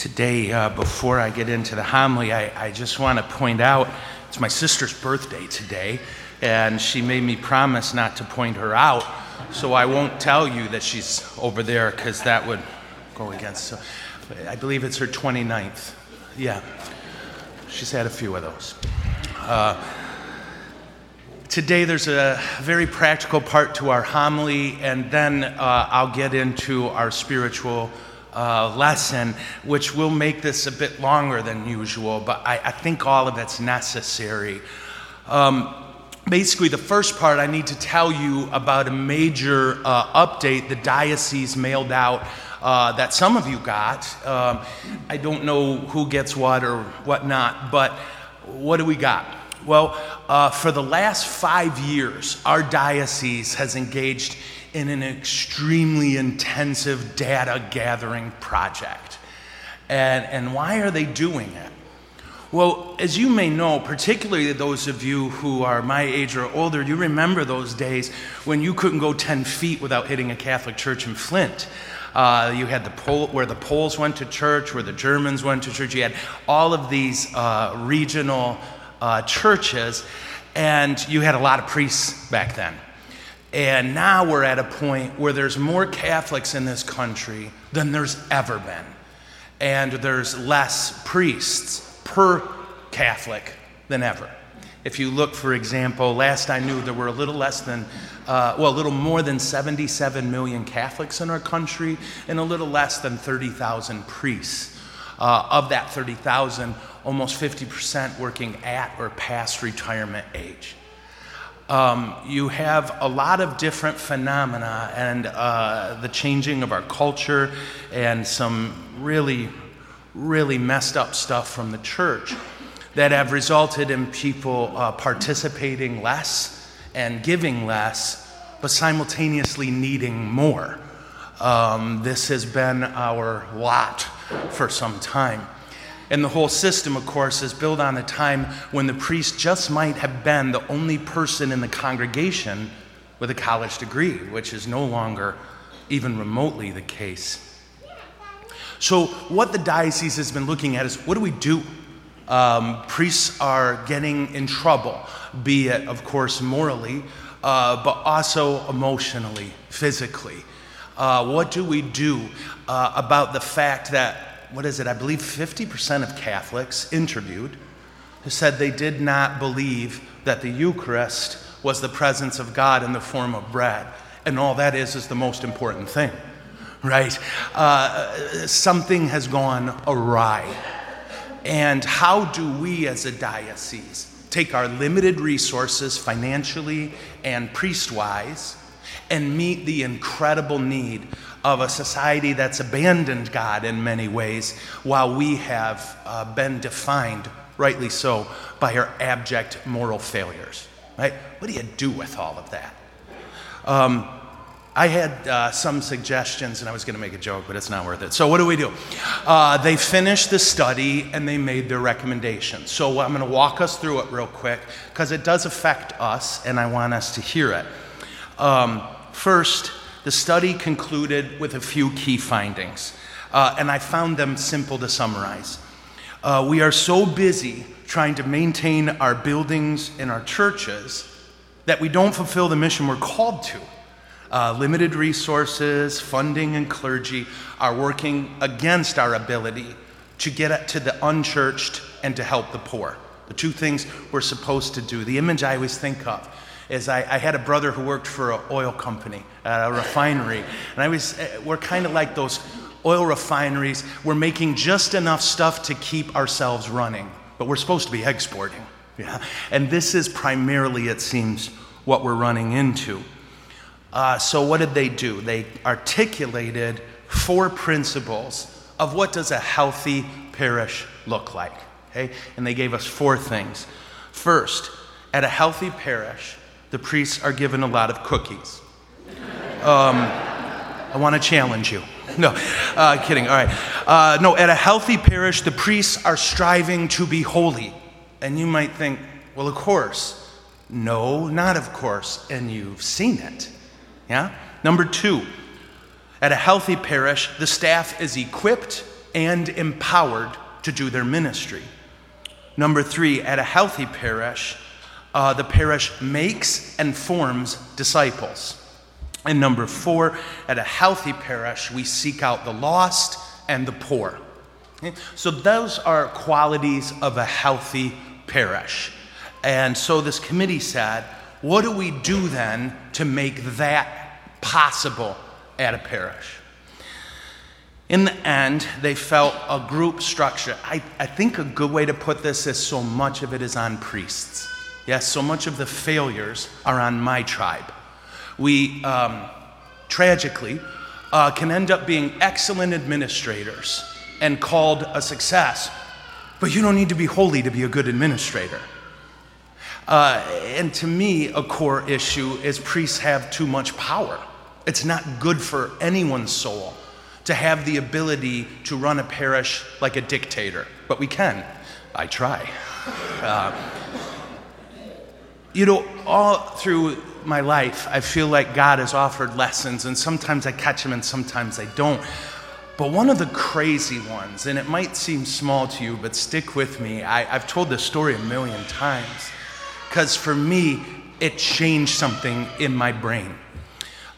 Today, uh, before I get into the homily, I, I just want to point out it's my sister's birthday today, and she made me promise not to point her out, so I won't tell you that she's over there because that would go against. So I believe it's her 29th. Yeah, she's had a few of those. Uh, today, there's a very practical part to our homily, and then uh, I'll get into our spiritual uh, lesson, which will make this a bit longer than usual, but I, I think all of it's necessary. Um, basically, the first part, I need to tell you about a major uh, update the diocese mailed out. Uh, that some of you got. Um, I don't know who gets what or whatnot, but what do we got? Well, uh, for the last five years, our diocese has engaged in an extremely intensive data gathering project. And, and why are they doing it? Well, as you may know, particularly those of you who are my age or older, you remember those days when you couldn't go 10 feet without hitting a Catholic church in Flint. Uh, you had the Pol- where the Poles went to church, where the Germans went to church. You had all of these uh, regional uh, churches, and you had a lot of priests back then. And now we're at a point where there's more Catholics in this country than there's ever been. And there's less priests per Catholic than ever. If you look, for example, last I knew there were a little less than, uh, well, a little more than 77 million Catholics in our country and a little less than 30,000 priests. Uh, of that 30,000, almost 50% working at or past retirement age um, you have a lot of different phenomena and uh, the changing of our culture and some really, really messed up stuff from the church that have resulted in people uh, participating less and giving less, but simultaneously needing more. Um, this has been our lot for some time. And the whole system, of course, is built on a time when the priest just might have been the only person in the congregation with a college degree, which is no longer even remotely the case. So, what the diocese has been looking at is what do we do? Um, priests are getting in trouble, be it, of course, morally, uh, but also emotionally, physically. Uh, what do we do uh, about the fact that what is it? I believe 50% of Catholics interviewed who said they did not believe that the Eucharist was the presence of God in the form of bread. And all that is is the most important thing, right? Uh, something has gone awry. And how do we as a diocese take our limited resources financially and priest wise and meet the incredible need of a society that's abandoned God in many ways, while we have uh, been defined, rightly so, by our abject moral failures. Right? What do you do with all of that? Um, I had uh, some suggestions, and I was going to make a joke, but it's not worth it. So, what do we do? Uh, they finished the study and they made their recommendations. So, I'm going to walk us through it real quick because it does affect us, and I want us to hear it. Um, first, the study concluded with a few key findings, uh, and I found them simple to summarize. Uh, we are so busy trying to maintain our buildings and our churches that we don't fulfill the mission we're called to. Uh, limited resources, funding, and clergy are working against our ability to get to the unchurched and to help the poor. The two things we're supposed to do. The image I always think of is I, I had a brother who worked for an oil company, a refinery, and I was, eh, we're kind of like those oil refineries. We're making just enough stuff to keep ourselves running, but we're supposed to be exporting. Yeah? And this is primarily, it seems, what we're running into. Uh, so what did they do? They articulated four principles of what does a healthy parish look like. Okay? And they gave us four things. First, at a healthy parish, the priests are given a lot of cookies. Um, I want to challenge you. No, uh, kidding. All right. Uh, no, at a healthy parish, the priests are striving to be holy. And you might think, well, of course. No, not of course. And you've seen it. Yeah? Number two, at a healthy parish, the staff is equipped and empowered to do their ministry. Number three, at a healthy parish, uh, the parish makes and forms disciples. And number four, at a healthy parish, we seek out the lost and the poor. Okay? So those are qualities of a healthy parish. And so this committee said, what do we do then to make that possible at a parish? In the end, they felt a group structure. I, I think a good way to put this is so much of it is on priests. Yes, so much of the failures are on my tribe. We, um, tragically, uh, can end up being excellent administrators and called a success, but you don't need to be holy to be a good administrator. Uh, and to me, a core issue is priests have too much power. It's not good for anyone's soul to have the ability to run a parish like a dictator, but we can. I try. Uh, you know, all through my life, I feel like God has offered lessons, and sometimes I catch them and sometimes I don't. But one of the crazy ones, and it might seem small to you, but stick with me. I, have told this story a million times, because for me, it changed something in my brain.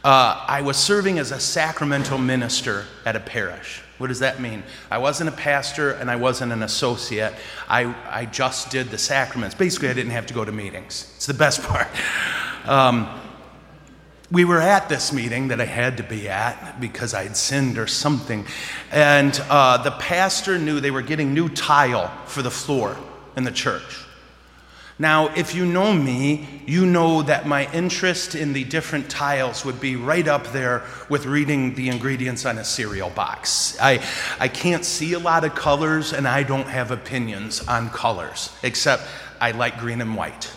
Uh, I was serving as a sacramental minister at a parish. What does that mean? I wasn't a pastor and I wasn't an associate. I, I just did the sacraments. Basically, I didn't have to go to meetings. It's the best part. Um, we were at this meeting that I had to be at because I had sinned or something. And uh, the pastor knew they were getting new tile for the floor in the church. Now, if you know me, you know that my interest in the different tiles would be right up there with reading the ingredients on a cereal box. I, I can't see a lot of colors and I don't have opinions on colors, except I like green and white.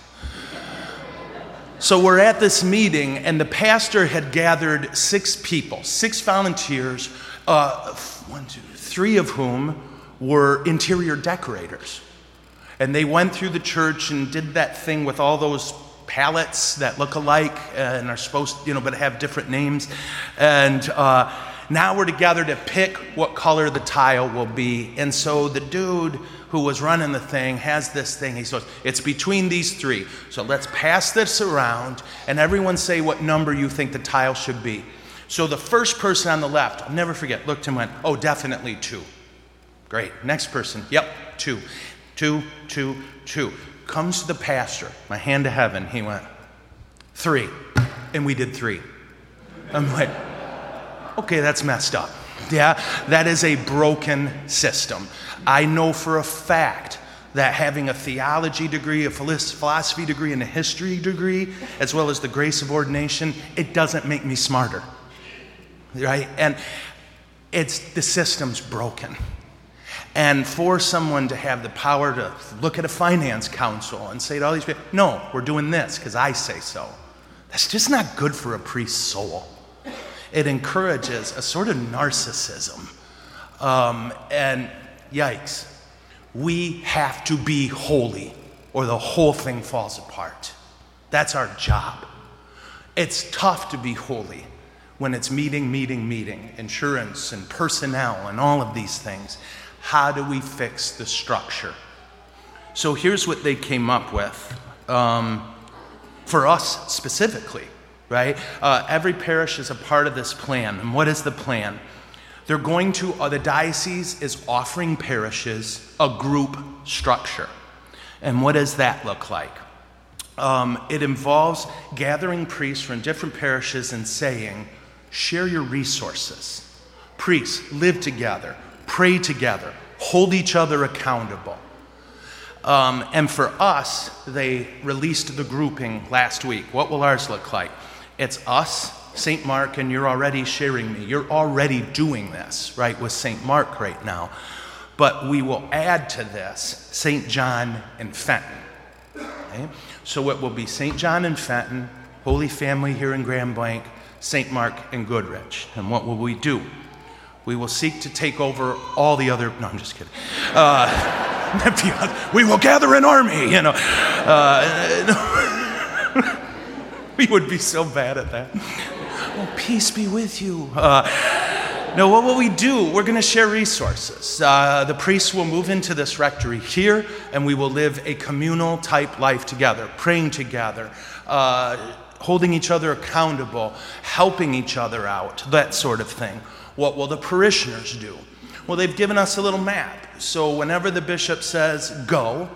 So we're at this meeting, and the pastor had gathered six people, six volunteers, uh, one, two, three of whom were interior decorators. And they went through the church and did that thing with all those palettes that look alike and are supposed, you know, but have different names. And uh, now we're together to pick what color the tile will be. And so the dude who was running the thing has this thing. He says, It's between these three. So let's pass this around and everyone say what number you think the tile should be. So the first person on the left, I'll never forget, looked and went, Oh, definitely two. Great. Next person, yep, two two, two, two. Comes to the pastor, my hand to heaven. He went, three. And we did three. I'm like, okay, that's messed up. Yeah, that is a broken system. I know for a fact that having a theology degree, a philosophy degree, and a history degree, as well as the grace of ordination, it doesn't make me smarter. Right? And it's the system's broken. And for someone to have the power to look at a finance council and say to all these people, no, we're doing this because I say so, that's just not good for a priest's soul. It encourages a sort of narcissism. Um, and yikes, we have to be holy or the whole thing falls apart. That's our job. It's tough to be holy when it's meeting, meeting, meeting, insurance and personnel and all of these things. How do we fix the structure? So here's what they came up with um, for us specifically, right? Uh, every parish is a part of this plan. And what is the plan? They're going to, uh, the diocese is offering parishes a group structure. And what does that look like? Um, it involves gathering priests from different parishes and saying, share your resources. Priests, live together, pray together, hold each other accountable. Um, and for us, they released the grouping last week. What will ours look like? It's us, St. Mark, and you're already sharing me. You're already doing this, right, with St. Mark right now. But we will add to this St. John and Fenton. Okay? So it will be St. John and Fenton, Holy Family here in Grand Blanc, St. Mark and Goodrich. And what will we do? We will seek to take over all the other. No, I'm just kidding. Uh, we will gather an army, you know. Uh, we would be so bad at that. Oh, peace be with you. Uh, No, what will we do? We're going to share resources. Uh, the priests will move into this rectory here, and we will live a communal type life together, praying together, uh, holding each other accountable, helping each other out, that sort of thing. What will the parishioners do? Well, they've given us a little map. So whenever the bishop says go,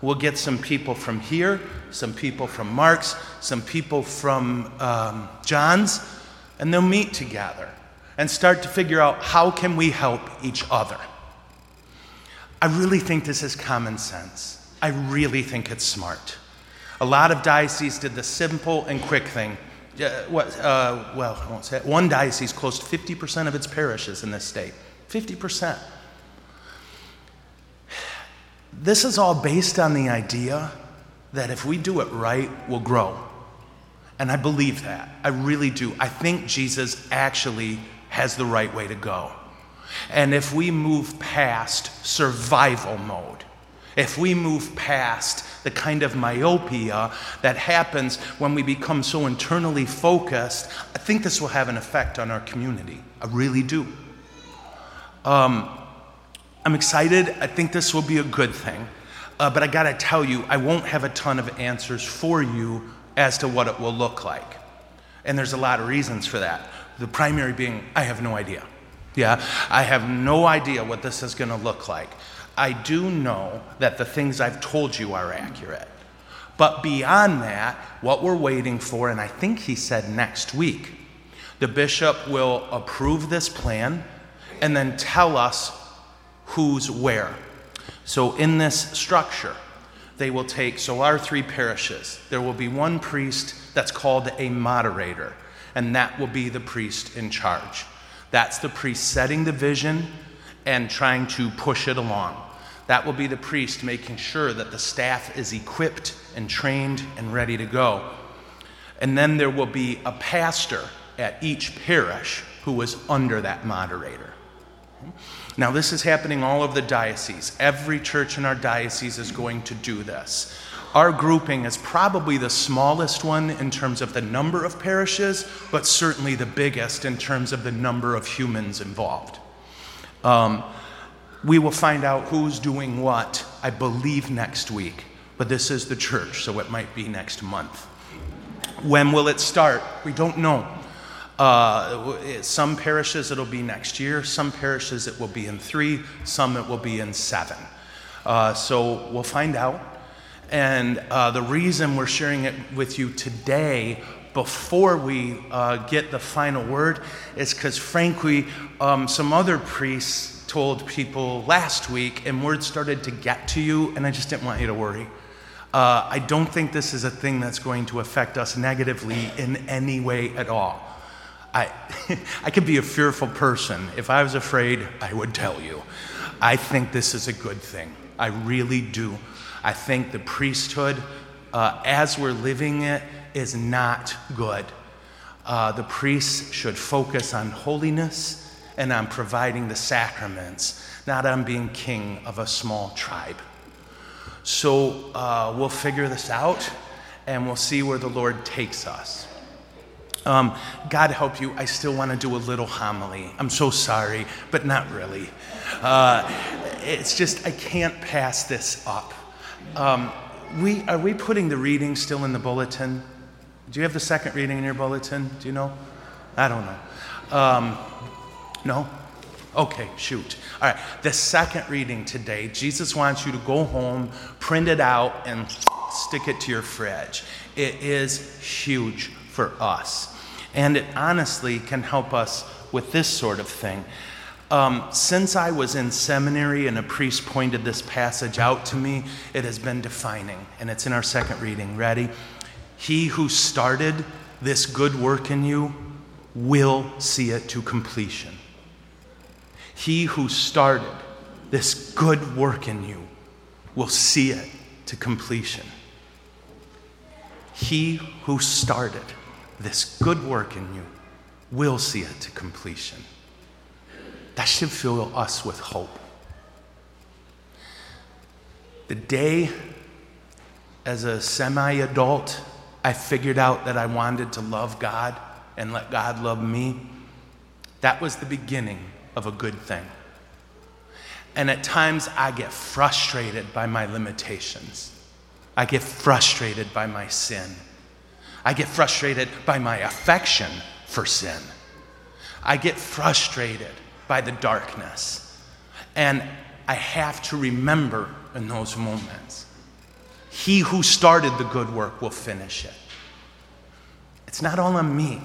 we'll get some people from here, some people from Mark's, some people from um, John's, and they'll meet together and start to figure out how can we help each other. I really think this is common sense. I really think it's smart. A lot of dioceses did the simple and quick thing. Uh, what, uh, well, I won't say it. One diocese closed 50% of its parishes in this state. 50%. This is all based on the idea that if we do it right, we'll grow. And I believe that. I really do. I think Jesus actually has the right way to go. And if we move past survival mode, if we move past the kind of myopia that happens when we become so internally focused, I think this will have an effect on our community. I really do. Um, I'm excited. I think this will be a good thing. Uh, but I got to tell you, I won't have a ton of answers for you as to what it will look like. And there's a lot of reasons for that. The primary being, I have no idea. Yeah, I have no idea what this is to look like. I do know that the things I've told you are accurate. But beyond that, what we're waiting for, and I think he said next week, the bishop will approve this plan and then tell us who's where. So, in this structure, they will take, so our three parishes, there will be one priest that's called a moderator, and that will be the priest in charge. That's the priest setting the vision and trying to push it along. That will be the priest making sure that the staff is equipped and trained and ready to go. And then there will be a pastor at each parish who is under that moderator. Now, this is happening all over the diocese. Every church in our diocese is going to do this. Our grouping is probably the smallest one in terms of the number of parishes, but certainly the biggest in terms of the number of humans involved. Um, we will find out who's doing what, I believe, next week. But this is the church, so it might be next month. When will it start? We don't know. Uh, some parishes it'll be next year, some parishes it will be in three, some it will be in seven. Uh, so we'll find out. And uh, the reason we're sharing it with you today before we uh, get the final word is because, frankly, um, some other priests told people last week, and word started to get to you, and I just didn't want you to worry. Uh, I don't think this is a thing that's going to affect us negatively in any way at all. I, I could be a fearful person. If I was afraid, I would tell you. I think this is a good thing. I really do. I think the priesthood, uh, as we're living it, is not good. Uh, the priests should focus on holiness and on providing the sacraments, not on being king of a small tribe. So uh, we'll figure this out and we'll see where the Lord takes us. Um, God help you, I still want to do a little homily. I'm so sorry, but not really. Uh, it's just, I can't pass this up. Um, we, are we putting the reading still in the bulletin? Do you have the second reading in your bulletin? Do you know? I don't know. Um, no? Okay, shoot. All right, the second reading today, Jesus wants you to go home, print it out, and stick it to your fridge. It is huge for us. And it honestly can help us with this sort of thing. Um, since I was in seminary and a priest pointed this passage out to me, it has been defining. And it's in our second reading. Ready? He who started this good work in you will see it to completion. He who started this good work in you will see it to completion. He who started this good work in you will see it to completion. That should fill us with hope. The day as a semi adult, I figured out that I wanted to love God and let God love me That was the beginning of a good thing. And at times I get frustrated by my limitations. I get frustrated by my sin. I get frustrated by my affection for sin. I get frustrated by the darkness. And I have to remember in those moments He who started the good work will finish it. It's not all on me,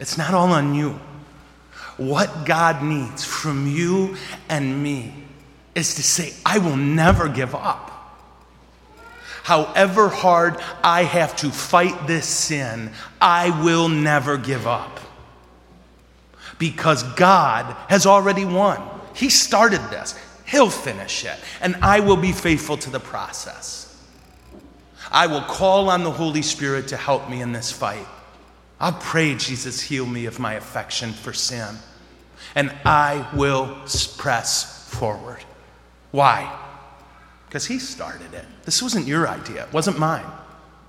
it's not all on you. What God needs from you and me is to say, I will never give up. However hard I have to fight this sin, I will never give up. Because God has already won. He started this, He'll finish it, and I will be faithful to the process. I will call on the Holy Spirit to help me in this fight. I'll pray, Jesus, heal me of my affection for sin. And I will press forward. Why? Because He started it. This wasn't your idea, it wasn't mine.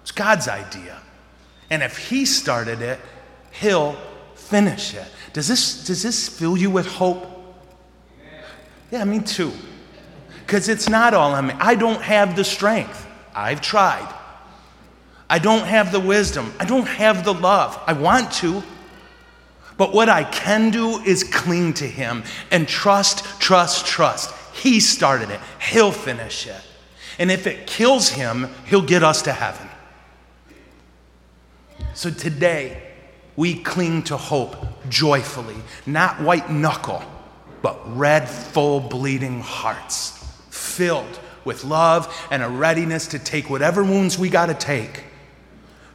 it's God's idea. And if He started it, He'll finish it. Does this, does this fill you with hope? Yeah, me too. Because it's not all on me. I don't have the strength. I've tried. I don't have the wisdom. I don't have the love. I want to. But what I can do is cling to Him and trust, trust, trust. He started it, He'll finish it. And if it kills Him, He'll get us to heaven. So today, we cling to hope joyfully, not white knuckle, but red, full, bleeding hearts, filled with love and a readiness to take whatever wounds we got to take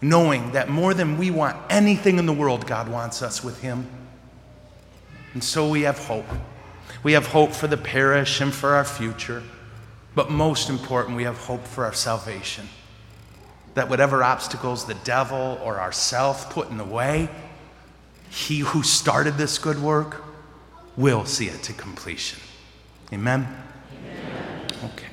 knowing that more than we want anything in the world, God wants us with Him. And so we have hope. We have hope for the parish and for our future. But most important, we have hope for our salvation. That whatever obstacles the devil or ourself put in the way, he who started this good work will see it to completion. Amen? Amen. Okay.